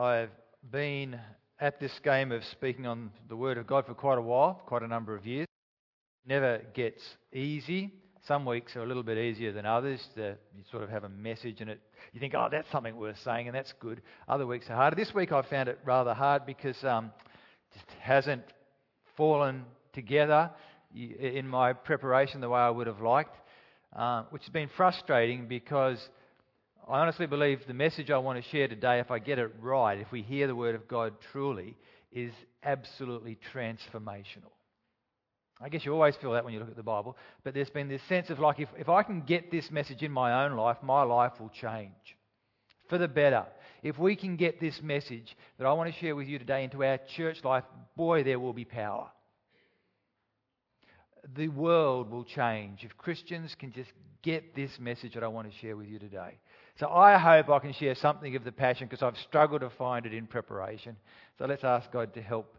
I've been at this game of speaking on the Word of God for quite a while, quite a number of years. Never gets easy. Some weeks are a little bit easier than others. The, you sort of have a message and it, you think, oh, that's something worth saying, and that's good. Other weeks are harder. This week I found it rather hard because um, it just hasn't fallen together in my preparation the way I would have liked, uh, which has been frustrating because I honestly believe the message I want to share today, if I get it right, if we hear the Word of God truly, is absolutely transformational. I guess you always feel that when you look at the Bible, but there's been this sense of like, if, if I can get this message in my own life, my life will change for the better. If we can get this message that I want to share with you today into our church life, boy, there will be power. The world will change if Christians can just get this message that I want to share with you today. So I hope I can share something of the passion because I've struggled to find it in preparation. So let's ask God to help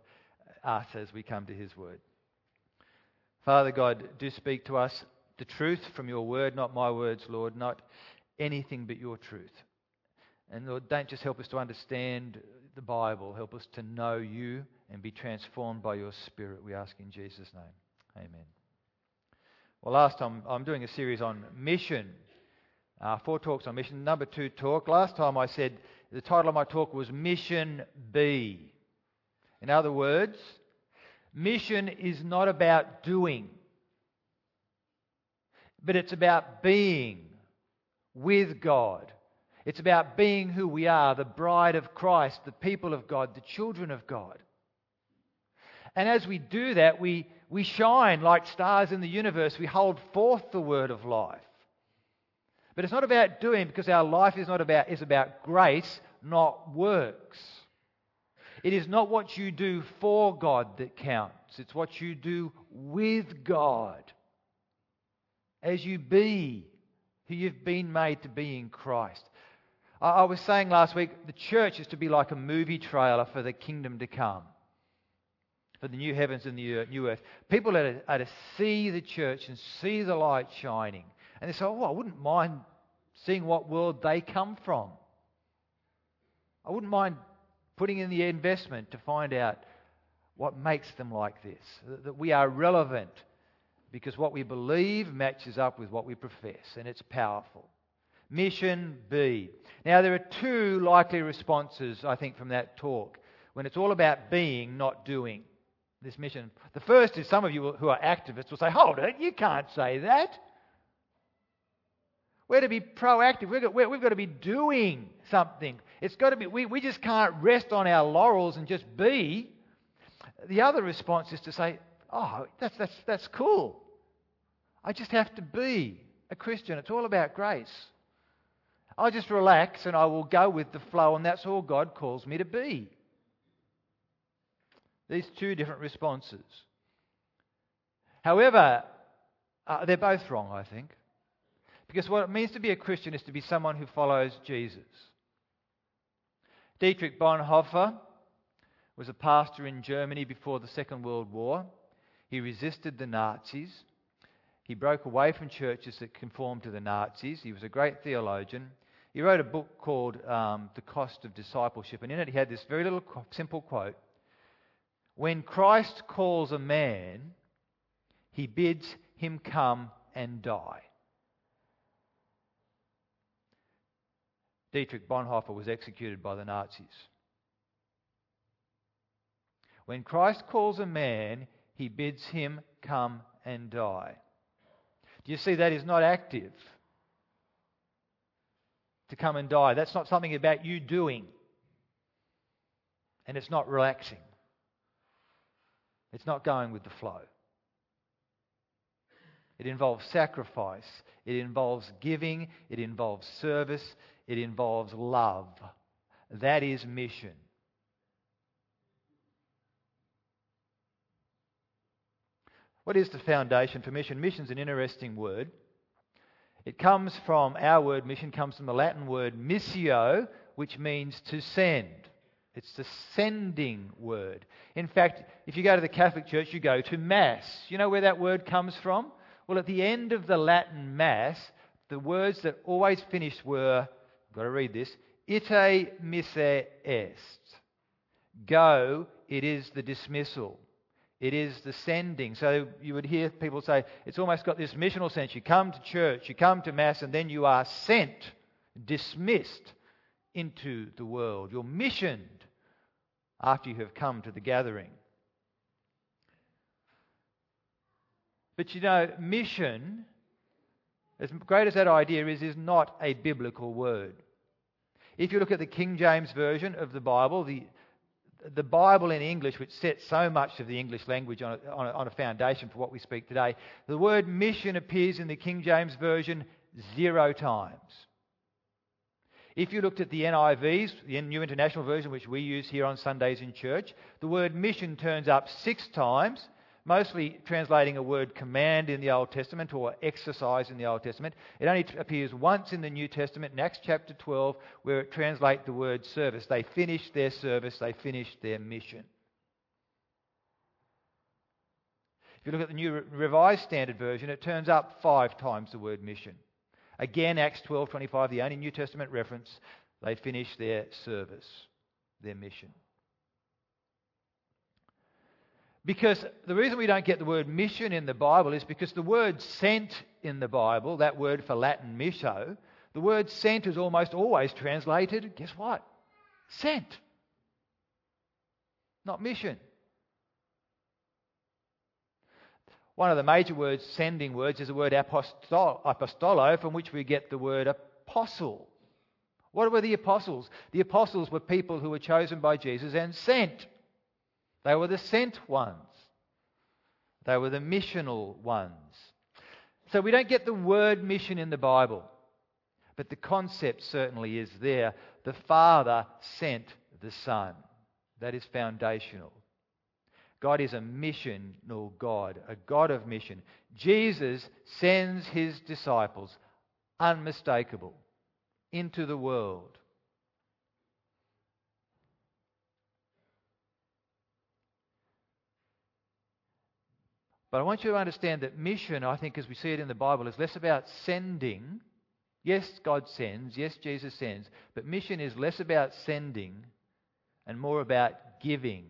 us as we come to His Word. Father God, do speak to us the truth from your Word, not my words, Lord, not anything but your truth. And Lord, don't just help us to understand the Bible, help us to know you and be transformed by your Spirit, we ask in Jesus' name. Amen. Well, last time I'm doing a series on mission uh, four talks on mission. Number two talk. Last time I said the title of my talk was Mission B. In other words, mission is not about doing, but it's about being with God. It's about being who we are, the bride of Christ, the people of God, the children of God. And as we do that, we, we shine like stars in the universe. We hold forth the word of life. But it's not about doing because our life is not about is about grace, not works. It is not what you do for God that counts. It's what you do with God. As you be who you've been made to be in Christ. I was saying last week the church is to be like a movie trailer for the kingdom to come, for the new heavens and the new earth. People are to, are to see the church and see the light shining. And they say, oh, I wouldn't mind seeing what world they come from. I wouldn't mind putting in the investment to find out what makes them like this. That we are relevant because what we believe matches up with what we profess, and it's powerful. Mission B. Now, there are two likely responses, I think, from that talk when it's all about being, not doing. This mission. The first is some of you who are activists will say, Hold it, you can't say that. We're to be proactive. We've got, we've got to be doing something. It's got to be, we, we just can't rest on our laurels and just be. The other response is to say, oh, that's, that's, that's cool. I just have to be a Christian. It's all about grace. I'll just relax and I will go with the flow, and that's all God calls me to be. These two different responses. However, uh, they're both wrong, I think. Because what it means to be a Christian is to be someone who follows Jesus. Dietrich Bonhoeffer was a pastor in Germany before the Second World War. He resisted the Nazis. He broke away from churches that conformed to the Nazis. He was a great theologian. He wrote a book called um, The Cost of Discipleship, and in it he had this very little simple quote When Christ calls a man, he bids him come and die. Dietrich Bonhoeffer was executed by the Nazis. When Christ calls a man, he bids him come and die. Do you see that is not active? To come and die. That's not something about you doing. And it's not relaxing. It's not going with the flow. It involves sacrifice. It involves giving. It involves service. It involves love. That is mission. What is the foundation for mission? Mission is an interesting word. It comes from, our word mission comes from the Latin word missio, which means to send. It's the sending word. In fact, if you go to the Catholic Church, you go to Mass. You know where that word comes from? Well, at the end of the Latin Mass, the words that always finished were got to read this. ite missa est. Go, it is the dismissal. It is the sending. So you would hear people say it's almost got this missional sense. You come to church, you come to Mass, and then you are sent, dismissed into the world. You're missioned after you have come to the gathering. But you know, mission, as great as that idea is, is not a biblical word. If you look at the King James Version of the Bible, the, the Bible in English, which sets so much of the English language on a, on, a, on a, foundation for what we speak today, the word mission appears in the King James Version zero times. If you looked at the NIVs, the New International Version, which we use here on Sundays in church, the word mission turns up six times, mostly translating a word command in the Old Testament or exercise in the Old Testament. It only appears once in the New Testament, in Acts chapter 12, where it translates the word service. They finished their service, they finished their mission. If you look at the New Revised Standard Version, it turns up five times the word mission. Again, Acts 12:25, the only New Testament reference, they finished their service, their mission. Because the reason we don't get the word mission in the Bible is because the word sent in the Bible, that word for Latin misso, the word sent is almost always translated, guess what? Sent. Not mission. One of the major words, sending words, is the word apostolo, from which we get the word apostle. What were the apostles? The apostles were people who were chosen by Jesus and sent. They were the sent ones. They were the missional ones. So we don't get the word mission in the Bible, but the concept certainly is there. The Father sent the Son. That is foundational. God is a missional God, a God of mission. Jesus sends his disciples, unmistakable, into the world But I want you to understand that mission, I think, as we see it in the Bible, is less about sending. Yes, God sends. Yes, Jesus sends. But mission is less about sending and more about giving.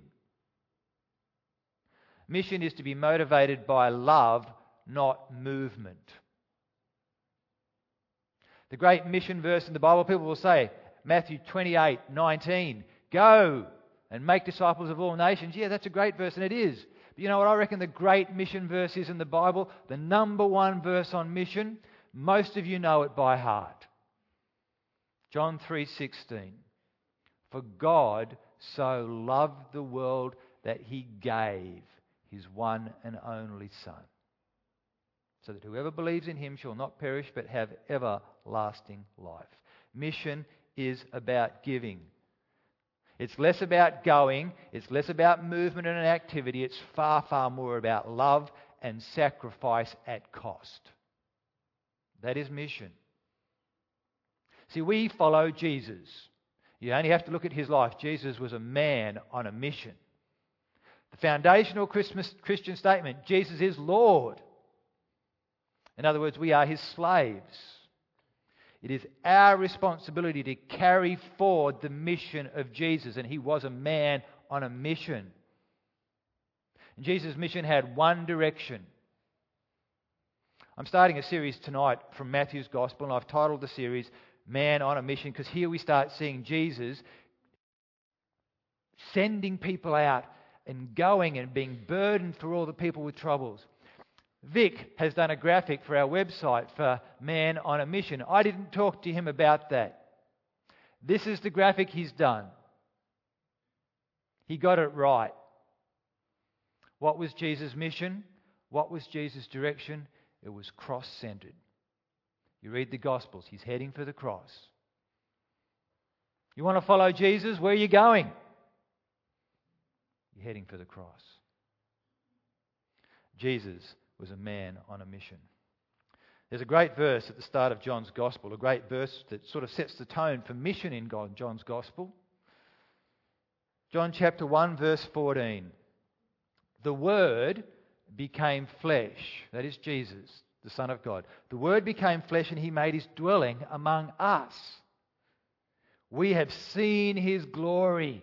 Mission is to be motivated by love, not movement. The great mission verse in the Bible, people will say, Matthew 28 19, go and make disciples of all nations. Yeah, that's a great verse, and it is. You know what I reckon the great mission verse is in the Bible? The number one verse on mission. Most of you know it by heart. John 3:16. For God so loved the world that he gave his one and only son so that whoever believes in him shall not perish but have everlasting life. Mission is about giving. It's less about going, it's less about movement and activity, it's far, far more about love and sacrifice at cost. That is mission. See, we follow Jesus. You only have to look at his life. Jesus was a man on a mission. The foundational Christmas, Christian statement Jesus is Lord. In other words, we are his slaves. It is our responsibility to carry forward the mission of Jesus, and he was a man on a mission. And Jesus' mission had one direction. I'm starting a series tonight from Matthew's Gospel, and I've titled the series Man on a Mission because here we start seeing Jesus sending people out and going and being burdened for all the people with troubles. Vic has done a graphic for our website for Man on a Mission. I didn't talk to him about that. This is the graphic he's done. He got it right. What was Jesus' mission? What was Jesus' direction? It was cross centered. You read the Gospels, he's heading for the cross. You want to follow Jesus? Where are you going? You're heading for the cross. Jesus was a man on a mission. There's a great verse at the start of John's Gospel, a great verse that sort of sets the tone for mission in God, John's Gospel. John chapter 1, verse 14. The Word became flesh. That is Jesus, the Son of God. The Word became flesh and He made His dwelling among us. We have seen his glory,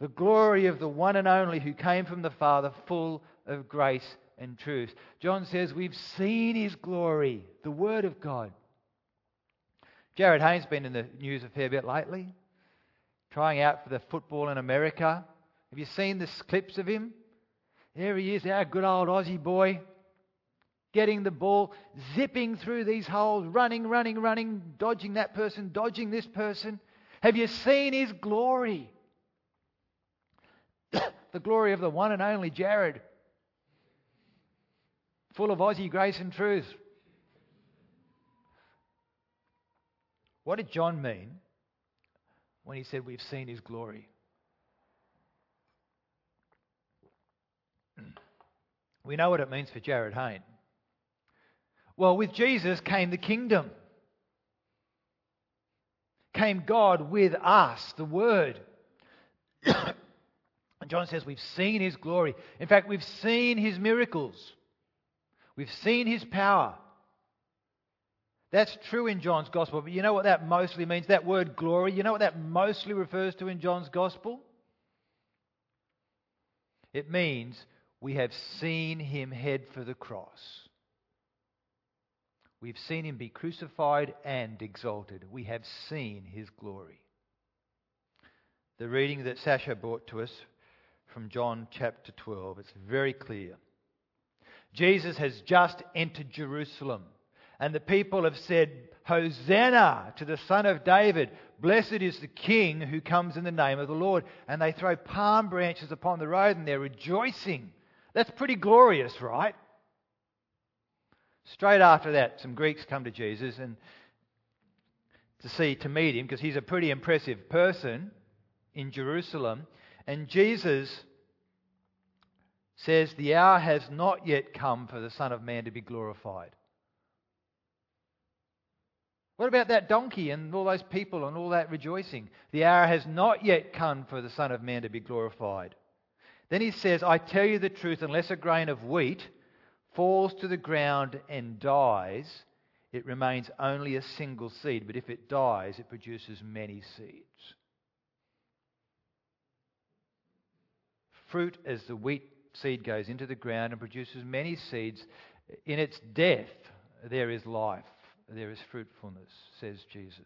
the glory of the one and only who came from the Father, full of grace and truth. John says, We've seen his glory, the Word of God. Jarryd Hayne's been in the news a fair bit lately, trying out for the football in America. Have you seen the clips of him? There he is, our good old Aussie boy, getting the ball, zipping through these holes, running, running, running, dodging that person, dodging this person. Have you seen his glory? the glory of the one and only Jarryd, full of Aussie grace and truth. What did John mean when he said, We've seen his glory? We know what it means for Jarryd Hayne. Well, with Jesus came the kingdom. Came God with us, the Word. and John says, We've seen His glory. In fact, we've seen His miracles. We've seen His power. That's true in John's Gospel, but you know what that mostly means? That word glory, you know what that mostly refers to in John's Gospel? It means we have seen him head for the cross. We've seen him be crucified and exalted. We have seen his glory. The reading that Sasha brought to us from John chapter 12, it's very clear. Jesus has just entered Jerusalem, and the people have said, Hosanna to the Son of David. Blessed is the King who comes in the name of the Lord. And they throw palm branches upon the road and they're rejoicing. That's pretty glorious, right? Straight after that, some Greeks come to Jesus and to see to meet him because he's a pretty impressive person in Jerusalem. And Jesus says, The hour has not yet come for the Son of Man to be glorified. What about that donkey and all those people and all that rejoicing? The hour has not yet come for the Son of Man to be glorified. Then he says, I tell you the truth, unless a grain of wheat falls to the ground and dies, it remains only a single seed. But if it dies, it produces many seeds. Fruit, as the wheat seed goes into the ground and produces many seeds, in its death there is life, there is fruitfulness, says Jesus.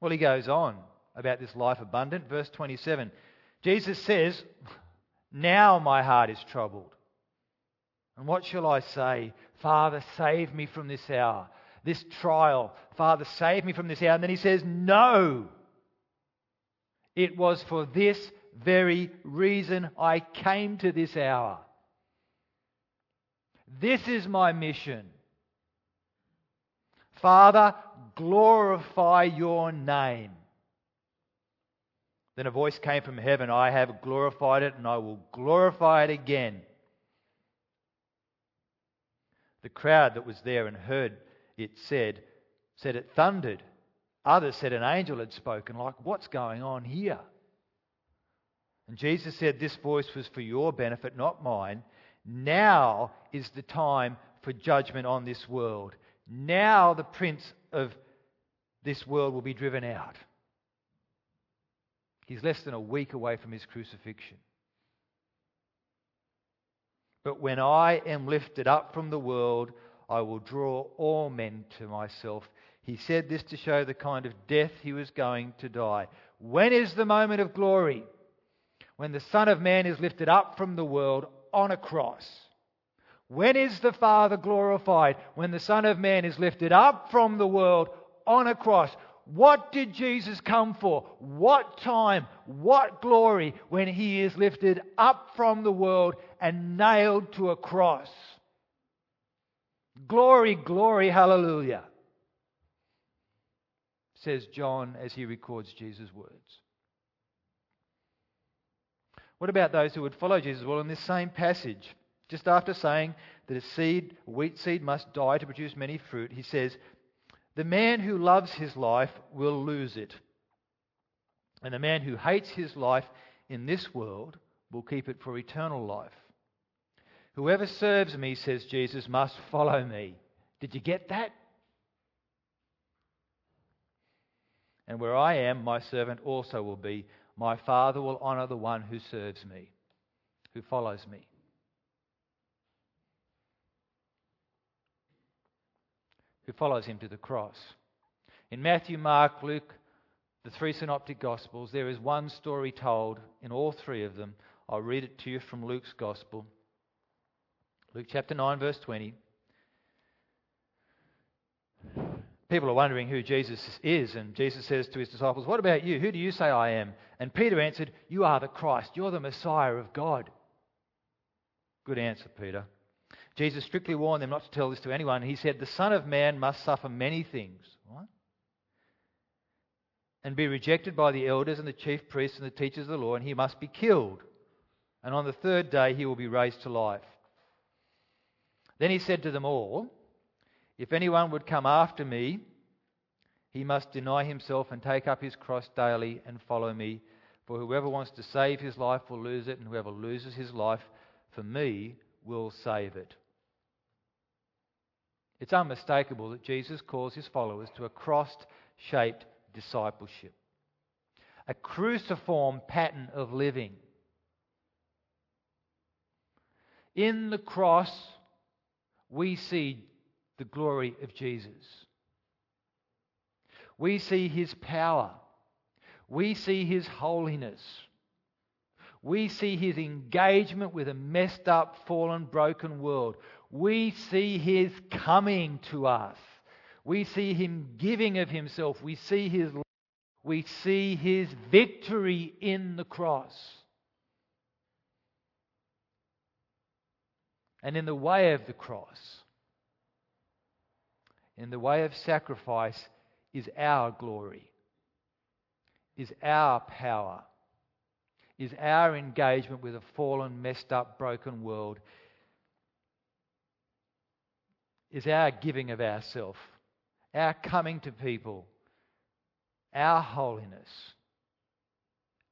Well, he goes on about this life abundant. Verse 27 Jesus says, Now my heart is troubled. And what shall I say? Father, save me from this hour, this trial. Father, save me from this hour. And then he says, No. It was for this very reason I came to this hour. This is my mission. Father, glorify your name. Then a voice came from heaven I have glorified it, and I will glorify it again. The crowd that was there and heard it said, said it thundered. Others said an angel had spoken, like, what's going on here? And Jesus said, This voice was for your benefit, not mine. Now is the time for judgment on this world. Now the prince of this world will be driven out. He's less than a week away from his crucifixion. But when I am lifted up from the world, I will draw all men to myself. He said this to show the kind of death he was going to die. When is the moment of glory? When the Son of Man is lifted up from the world on a cross. When is the Father glorified? When the Son of Man is lifted up from the world on a cross. What did Jesus come for? What time? What glory when he is lifted up from the world and nailed to a cross? Glory, glory, hallelujah, says John as he records Jesus' words. What about those who would follow Jesus? Well, in this same passage, just after saying that a seed, a wheat seed, must die to produce many fruit, he says, the man who loves his life will lose it. And the man who hates his life in this world will keep it for eternal life. Whoever serves me, says Jesus, must follow me. Did you get that? And where I am, my servant also will be. My Father will honour the one who serves me, who follows me. Who follows him to the cross. In Matthew, Mark, Luke, the three synoptic gospels, there is one story told in all three of them. I'll read it to you from Luke's gospel. Luke chapter 9, verse 20. People are wondering who Jesus is, and Jesus says to his disciples, What about you? Who do you say I am? And Peter answered, You are the Christ. You're the Messiah of God. Good answer, Peter. Jesus strictly warned them not to tell this to anyone. He said, The Son of Man must suffer many things. And be rejected by the elders and the chief priests and the teachers of the law, and he must be killed. And on the third day he will be raised to life. Then he said to them all, if anyone would come after me, he must deny himself and take up his cross daily and follow me. For whoever wants to save his life will lose it, and whoever loses his life for me will save it. It's unmistakable that Jesus calls his followers to a cross shaped discipleship, a cruciform pattern of living. In the cross, we see the glory of Jesus. We see his power. We see his holiness. We see his engagement with a messed up, fallen, broken world. We see his coming to us. We see him giving of himself. We see his we see his victory in the cross. And in the way of the cross, in the way of sacrifice is our glory, is our power, is our engagement with a fallen, messed up, broken world, is our giving of ourself, our coming to people, our holiness,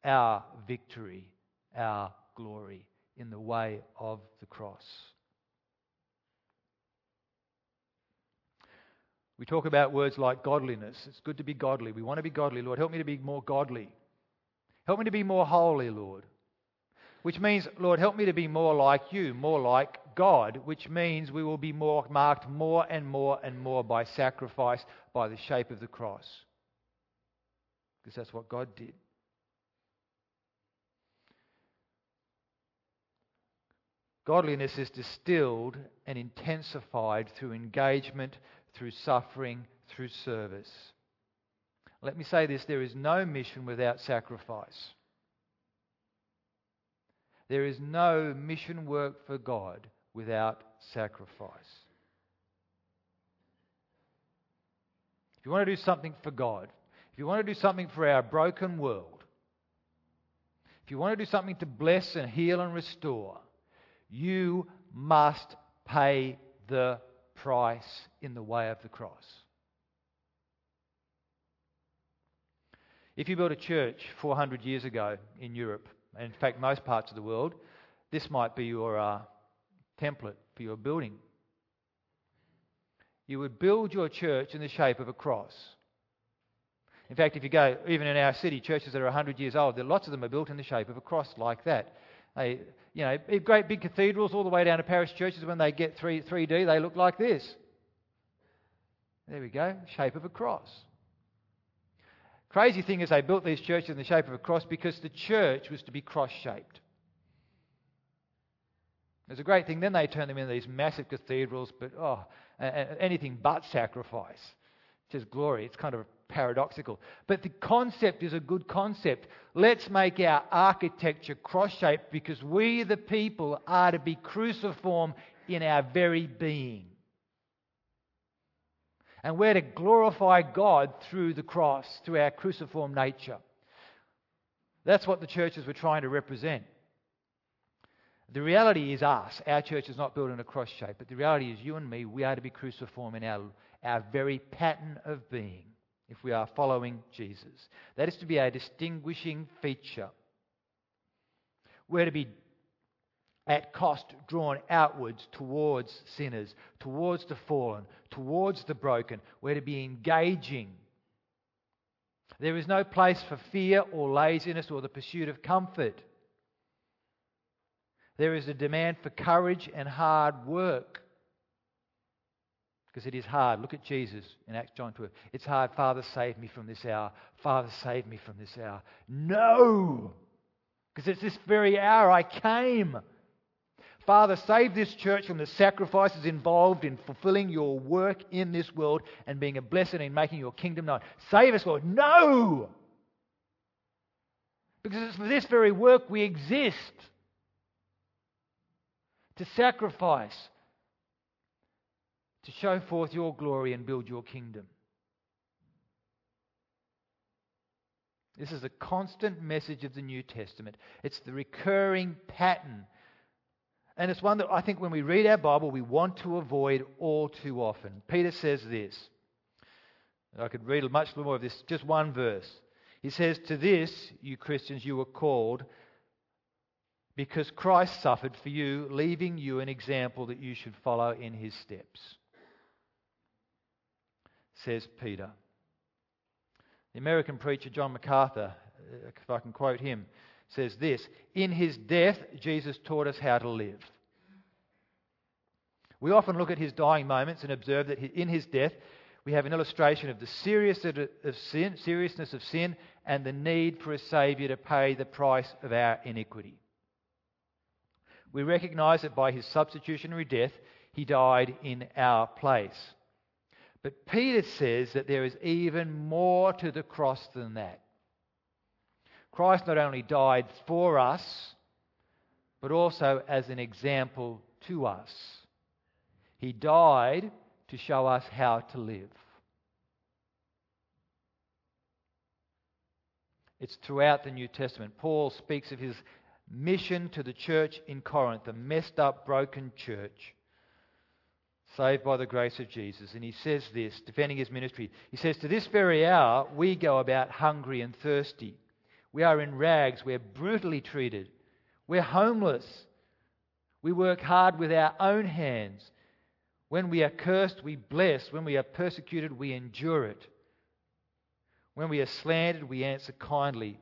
our victory, our glory in the way of the cross. We talk about words like godliness. It's good to be godly. We want to be godly, Lord. Help me to be more godly. Help me to be more holy, Lord. Which means, Lord, help me to be more like you, more like God, which means we will be more marked more and more and more by sacrifice, by the shape of the cross. Because that's what God did. Godliness is distilled and intensified through engagement through suffering, through service. Let me say this there is no mission without sacrifice. There is no mission work for God without sacrifice. If you want to do something for God, if you want to do something for our broken world, if you want to do something to bless and heal and restore, you must pay the price in the way of the cross. If you built a church 400 years ago in Europe, and in fact most parts of the world, this might be your uh, template for your building. You would build your church in the shape of a cross. In fact, if you go, even in our city, churches that are 100 years old, there lots of them are built in the shape of a cross like that. They, you know, great big cathedrals all the way down to parish churches, when they get 3, 3D, they look like this. There we go, shape of a cross. Crazy thing is, they built these churches in the shape of a cross because the church was to be cross shaped. It's a great thing. Then they turn them into these massive cathedrals, but oh, anything but sacrifice. Just glory. It's kind of paradoxical. But the concept is a good concept. Let's make our architecture cross shaped because we, the people, are to be cruciform in our very being. And we're to glorify God through the cross, through our cruciform nature. That's what the churches were trying to represent. The reality is us. Our church is not built in a cross shape, but the reality is you and me, we are to be cruciform in our, our very pattern of being if we are following Jesus. That is to be a distinguishing feature. We're to be at cost drawn outwards towards sinners, towards the fallen, towards the broken. We're to be engaging There is no place for fear or laziness or the pursuit of comfort. There is a demand for courage and hard work. Because it is hard. Look at Jesus in Acts John 12. It's hard. Father, save me from this hour. Father, save me from this hour. No! Because it's this very hour I came. Father, save this church from the sacrifices involved in fulfilling your work in this world and being a blessing in making your kingdom known. Save us, Lord. No! Because it's for this very work we exist to sacrifice, to show forth your glory and build your kingdom. This is a constant message of the New Testament. It's the recurring pattern and it's one that I think when we read our Bible, we want to avoid all too often. Peter says this. I could read much more of this, just one verse. He says, To this, you Christians, you were called because Christ suffered for you, leaving you an example that you should follow in his steps. Says Peter. The American preacher John MacArthur, uh, if I can quote him, says this In his death, Jesus taught us how to live. We often look at his dying moments and observe that in his death, we have an illustration of the seriousness of sin, seriousness of sin and the need for a Saviour to pay the price of our iniquity. We recognize that by his substitutionary death, he died in our place. But Peter says that there is even more to the cross than that. Christ not only died for us, but also as an example to us. He died to show us how to live. It's throughout the New Testament. Paul speaks of his mission to the church in Corinth, the messed up, broken church, saved by the grace of Jesus. And he says this, defending his ministry. He says, To this very hour, we go about hungry and thirsty. We are in rags. We're brutally treated. We're homeless. We work hard with our own hands. When we are cursed, we bless. When we are persecuted, we endure it. When we are slandered, we answer kindly.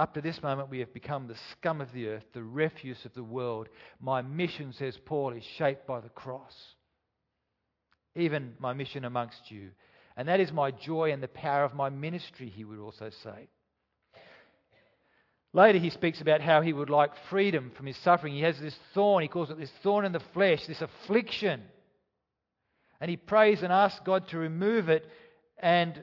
Up to this moment, we have become the scum of the earth, the refuse of the world. My mission, says Paul, is shaped by the cross. Even my mission amongst you. And that is my joy and the power of my ministry, he would also say. Later, he speaks about how he would like freedom from his suffering. He has this thorn, he calls it this thorn in the flesh, this affliction. And he prays and asks God to remove it. And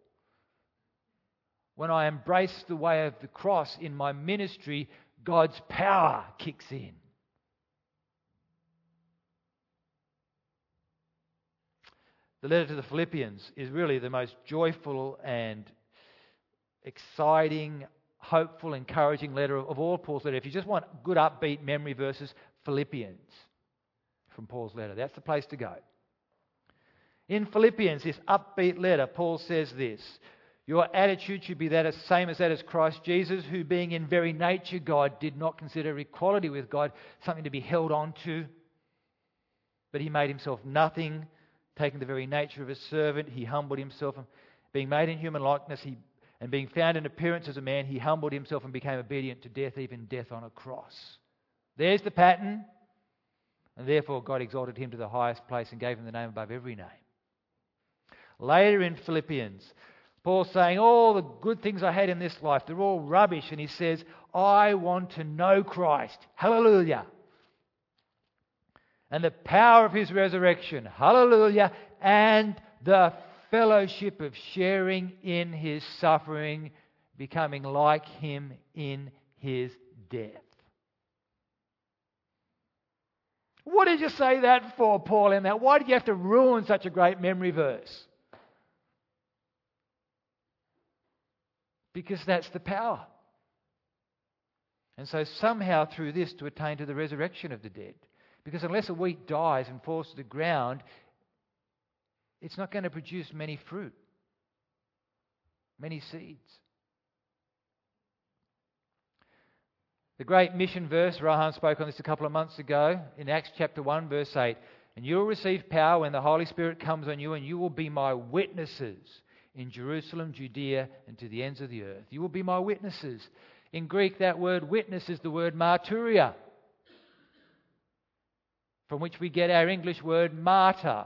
When I embrace the way of the cross in my ministry, God's power kicks in. The letter to the Philippians is really the most joyful and exciting, hopeful, encouraging letter of all Paul's letter. If you just want good, upbeat memory verses, Philippians from Paul's letter. That's the place to go. In Philippians, this upbeat letter, Paul says this Your attitude should be that as same as that as Christ Jesus, who, being in very nature God, did not consider equality with God something to be held on to, but he made himself nothing, taking the very nature of a servant. He humbled himself, being made in human likeness, he and being found in appearance as a man, he humbled himself and became obedient to death, even death on a cross. There's the pattern. And therefore, God exalted him to the highest place and gave him the name above every name. Later in Philippians, Paul's saying, All the good things I had in this life, they're all rubbish. And he says, I want to know Christ. Hallelujah. And the power of his resurrection. Hallelujah. And the fellowship of sharing in his suffering, becoming like him in his death. What did you say that for, Paul, in that? Why did you have to ruin such a great memory verse? Because that's the power. And so, somehow, through this, to attain to the resurrection of the dead. Because unless a wheat dies and falls to the ground, it's not going to produce many fruit, many seeds. The great mission verse, Rahan spoke on this a couple of months ago in Acts chapter 1, verse 8. And you will receive power when the Holy Spirit comes on you, and you will be my witnesses in Jerusalem, Judea, and to the ends of the earth. You will be my witnesses. In Greek, that word witness is the word martyria, from which we get our English word martyr.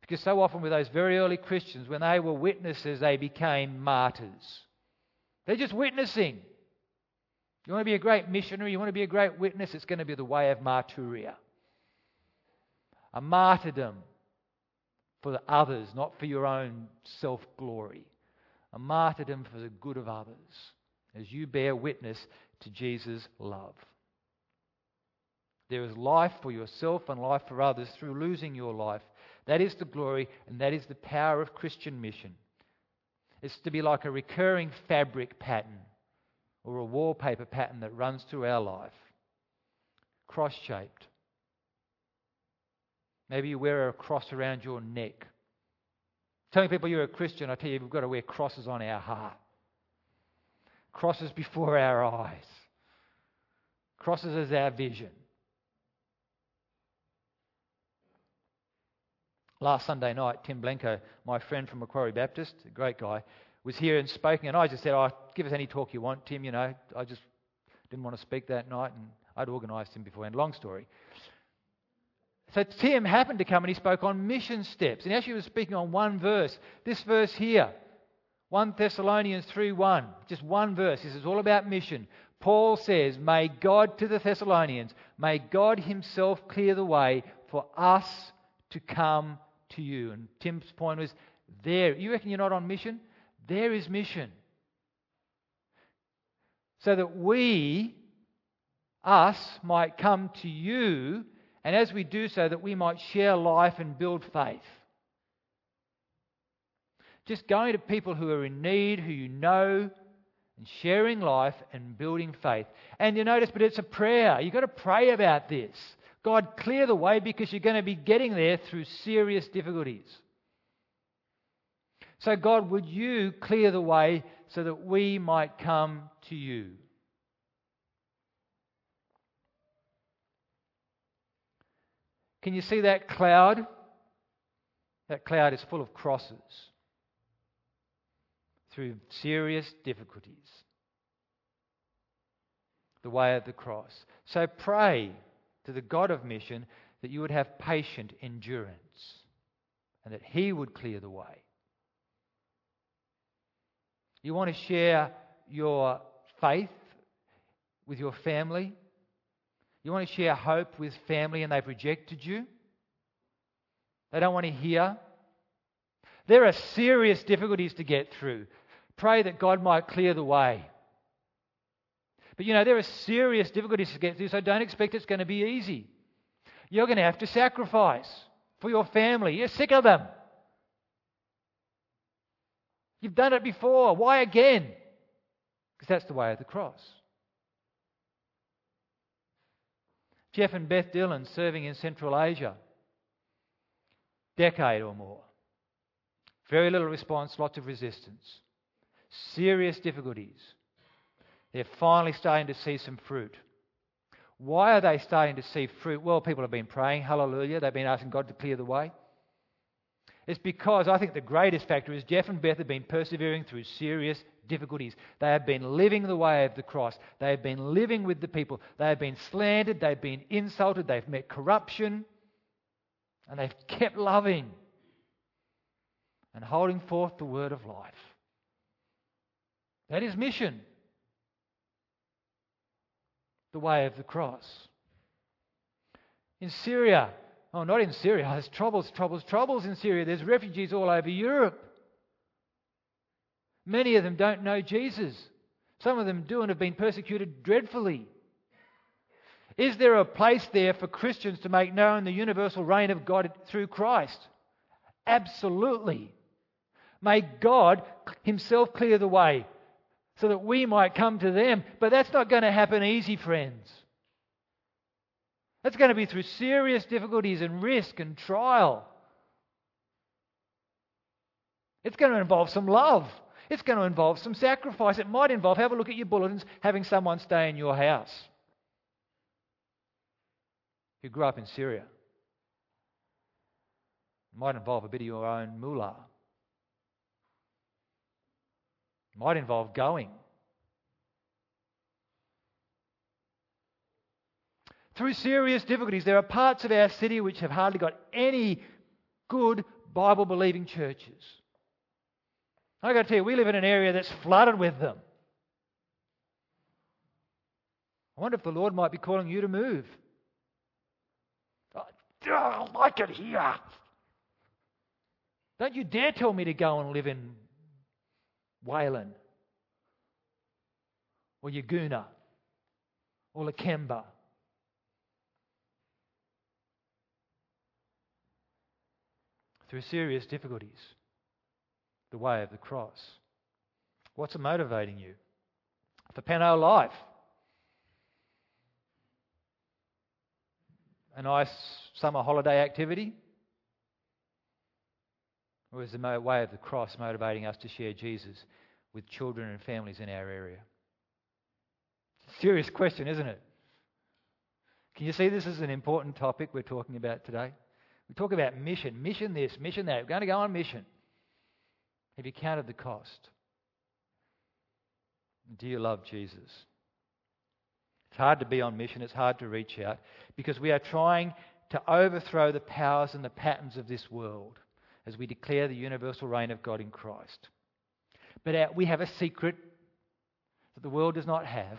Because so often with those very early Christians, when they were witnesses, they became martyrs. They're just witnessing. You want to be a great missionary, you want to be a great witness, it's going to be the way of martyria. A martyrdom for the others, not for your own self glory. A martyrdom for the good of others as you bear witness to Jesus' love. There is life for yourself and life for others through losing your life. That is the glory and that is the power of Christian mission. It's to be like a recurring fabric pattern or a wallpaper pattern that runs through our life, cross shaped. Maybe you wear a cross around your neck. Telling people you're a Christian, I tell you, we've got to wear crosses on our heart, crosses before our eyes, crosses as our vision. Last Sunday night, Tim Blenko, my friend from Macquarie Baptist, a great guy, was here and spoken, and I just said, "Oh, give us any talk you want, Tim." You know, I just didn't want to speak that night, and I'd organised him beforehand. Long story. So Tim happened to come and he spoke on mission steps, and actually he was speaking on one verse. This verse here, 1 Thessalonians 3:1, just one verse. This is all about mission. Paul says, "May God to the Thessalonians, may God Himself clear the way for us to come to you. And Tim's point was there. You reckon you're not on mission? There is mission. So that we, us, might come to you, and as we do so, that we might share life and build faith. Just going to people who are in need, who you know, and sharing life and building faith. And you notice, but it's a prayer. You've got to pray about this. God, clear the way because you're going to be getting there through serious difficulties. So, God, would you clear the way so that we might come to you? Can you see that cloud? That cloud is full of crosses through serious difficulties. The way of the cross. So pray to the God of mission that you would have patient endurance and that He would clear the way. You want to share your faith with your family? You want to share hope with family and they've rejected you? They don't want to hear? There are serious difficulties to get through. Pray that God might clear the way. But you know, there are serious difficulties to get through, so don't expect it's going to be easy. You're going to have to sacrifice for your family. You're sick of them. You've done it before. Why again? Because that's the way of the cross. Jeff and Beth Dillon serving in Central Asia, decade or more. Very little response, lots of resistance. Serious difficulties. They're finally starting to see some fruit. Why are they starting to see fruit? Well, people have been praying, hallelujah. They've been asking God to clear the way. It's because I think the greatest factor is Jeff and Beth have been persevering through serious difficulties. They have been living the way of the cross. They have been living with the people. They have been slandered. They've been insulted. They've met corruption. And they've kept loving and holding forth the word of life. That is mission the way of the cross. In Syria, oh, not in Syria, there's troubles, troubles, troubles in Syria. There's refugees all over Europe. Many of them don't know Jesus. Some of them do and have been persecuted dreadfully. Is there a place there for Christians to make known the universal reign of God through Christ? Absolutely. May God Himself clear the way so that we might come to them. But that's not going to happen easy, friends. That's going to be through serious difficulties and risk and trial. It's going to involve some love. It's going to involve some sacrifice. It might involve, have a look at your bulletins, having someone stay in your house who grew up in Syria. It might involve a bit of your own moolah. It might involve going. Through serious difficulties, there are parts of our city which have hardly got any good Bible believing churches. I've got to tell you, we live in an area that's flooded with them. I wonder if the Lord might be calling you to move. Oh, I like it here. Don't you dare tell me to go and live in Wayland or Yagoona or Lakemba. Through serious difficulties the way of the cross. What's motivating you? For Peno Life. A nice summer holiday activity? Or is the way of the cross motivating us to share Jesus with children and families in our area? Serious question, isn't it? Can you see this is an important topic we're talking about today? We talk about mission, mission this, mission that. We're going to go on mission. Have you counted the cost? Do you love Jesus? It's hard to be on mission, it's hard to reach out because we are trying to overthrow the powers and the patterns of this world as we declare the universal reign of God in Christ. But we have a secret that the world does not have,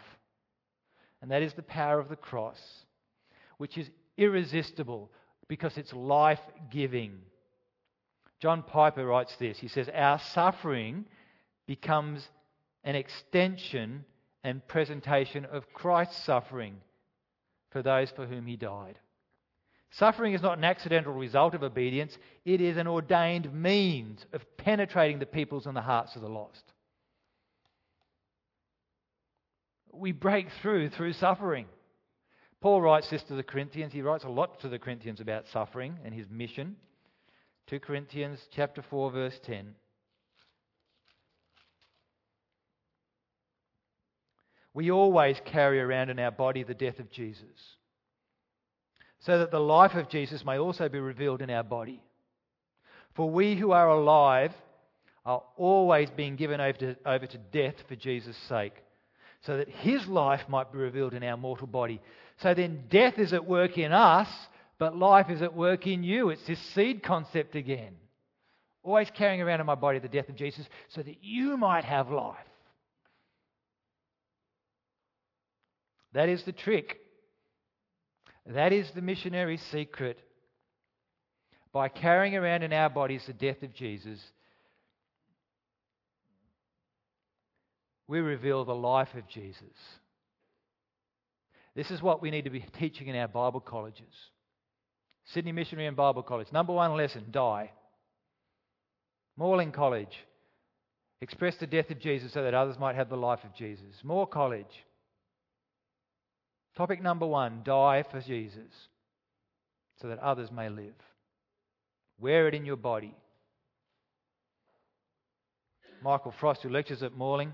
and that is the power of the cross, which is irresistible because it's life giving. John Piper writes this He says, Our suffering becomes an extension and presentation of Christ's suffering for those for whom he died. Suffering is not an accidental result of obedience, it is an ordained means of penetrating the peoples and the hearts of the lost. We break through through suffering. Paul writes this to the Corinthians. He writes a lot to the Corinthians about suffering and his mission. 2 Corinthians chapter 4 verse 10. We always carry around in our body the death of Jesus, so that the life of Jesus may also be revealed in our body. For we who are alive are always being given over to, over to death for Jesus' sake, so that his life might be revealed in our mortal body. So then death is at work in us, but life is at work in you. It's this seed concept again. Always carrying around in my body the death of Jesus so that you might have life. That is the trick. That is the missionary secret. By carrying around in our bodies the death of Jesus, we reveal the life of Jesus. This is what we need to be teaching in our Bible colleges. Sydney Missionary and Bible College. Number one lesson die. Morling College. Express the death of Jesus so that others might have the life of Jesus. Moore College. Topic number one die for Jesus so that others may live. Wear it in your body. Michael Frost, who lectures at Morling,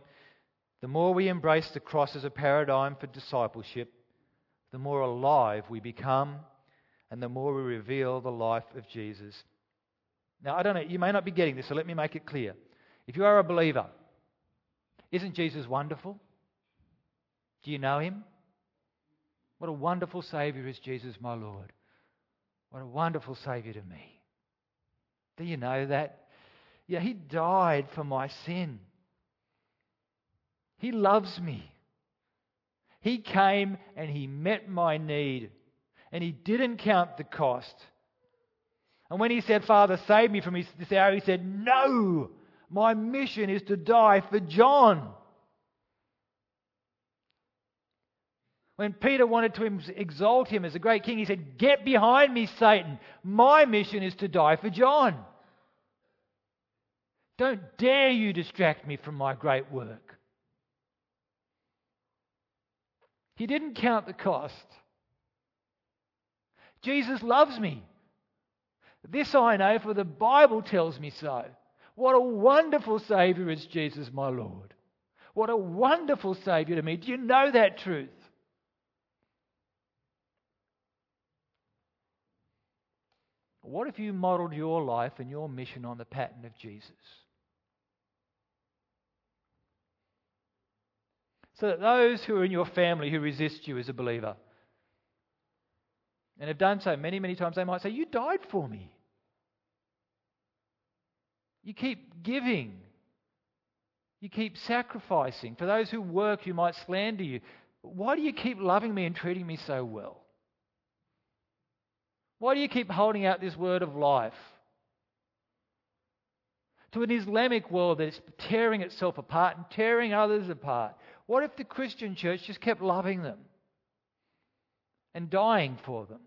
the more we embrace the cross as a paradigm for discipleship, the more alive we become and the more we reveal the life of Jesus. Now, I don't know, you may not be getting this, so let me make it clear. If you are a believer, isn't Jesus wonderful? Do you know him? What a wonderful Saviour is Jesus, my Lord. What a wonderful Saviour to me. Do you know that? Yeah, He died for my sin. He loves me. He came and He met my need and he didn't count the cost. And when he said, Father, save me from this hour, he said, No, my mission is to die for John. When Peter wanted to exalt him as a great king, he said, Get behind me, Satan. My mission is to die for John. Don't dare you distract me from my great work. He didn't count the cost. Jesus loves me. This I know, for the Bible tells me so. What a wonderful Saviour is Jesus, my Lord. What a wonderful Saviour to me. Do you know that truth? What if you modelled your life and your mission on the pattern of Jesus? So that those who are in your family who resist you as a believer and have done so many, many times, they might say, You died for me. You keep giving. You keep sacrificing. For those who work, who might slander you. Why do you keep loving me and treating me so well? Why do you keep holding out this word of life? To an Islamic world that's tearing itself apart and tearing others apart. What if the Christian church just kept loving them and dying for them?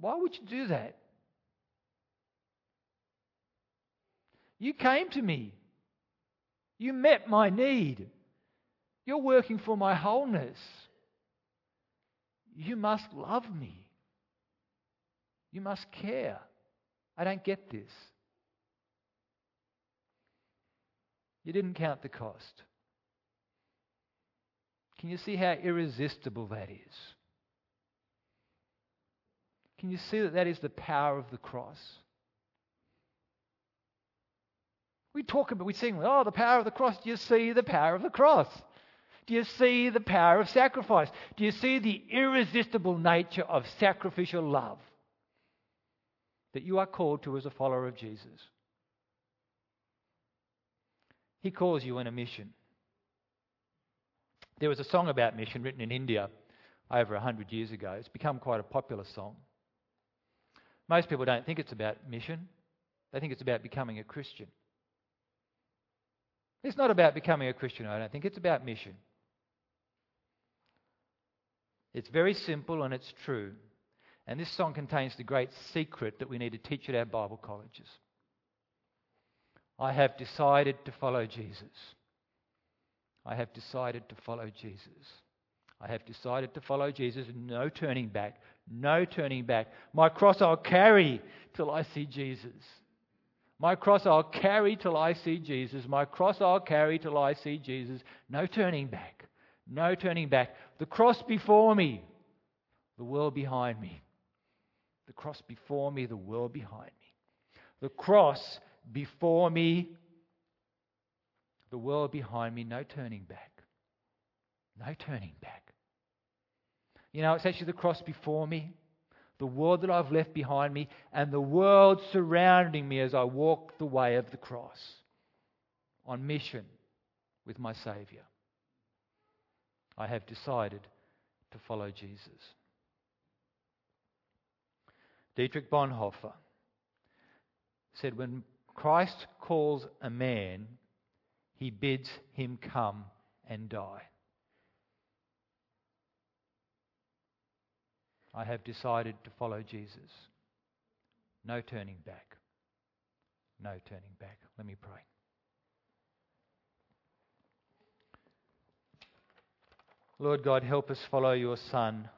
Why would you do that? You came to me. You met my need. You're working for my wholeness. You must love me. You must care. I don't get this. You didn't count the cost. Can you see how irresistible that is? Can you see that that is the power of the cross? We talk about, we sing, oh, the power of the cross. Do you see the power of the cross? Do you see the power of sacrifice? Do you see the irresistible nature of sacrificial love that you are called to as a follower of Jesus? He calls you in a mission. There was a song about mission written in India over 100 years ago. It's become quite a popular song. Most people don't think it's about mission, they think it's about becoming a Christian. It's not about becoming a Christian, I don't think. It's about mission. It's very simple and it's true. And this song contains the great secret that we need to teach at our Bible colleges. I have decided to follow Jesus. I have decided to follow Jesus. I have decided to follow Jesus. No turning back. No turning back. My cross I'll carry till I see Jesus. My cross I'll carry till I see Jesus. My cross I'll carry till I see Jesus. No turning back. No turning back. The cross before me, the world behind me. The cross before me, the world behind me. The cross before me, the world behind me. No turning back. No turning back. You know, it's actually the cross before me, the world that I've left behind me, and the world surrounding me as I walk the way of the cross on mission with my Saviour. I have decided to follow Jesus. Dietrich Bonhoeffer said, When Christ calls a man, he bids him come and die. I have decided to follow Jesus. No turning back. No turning back. Let me pray. Lord God, help us follow your Son,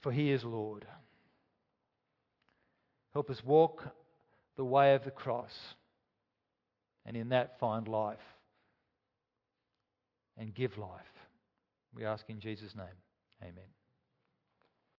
for he is Lord. Help us walk the way of the cross and in that find life and give life. We ask in Jesus' name. Amen.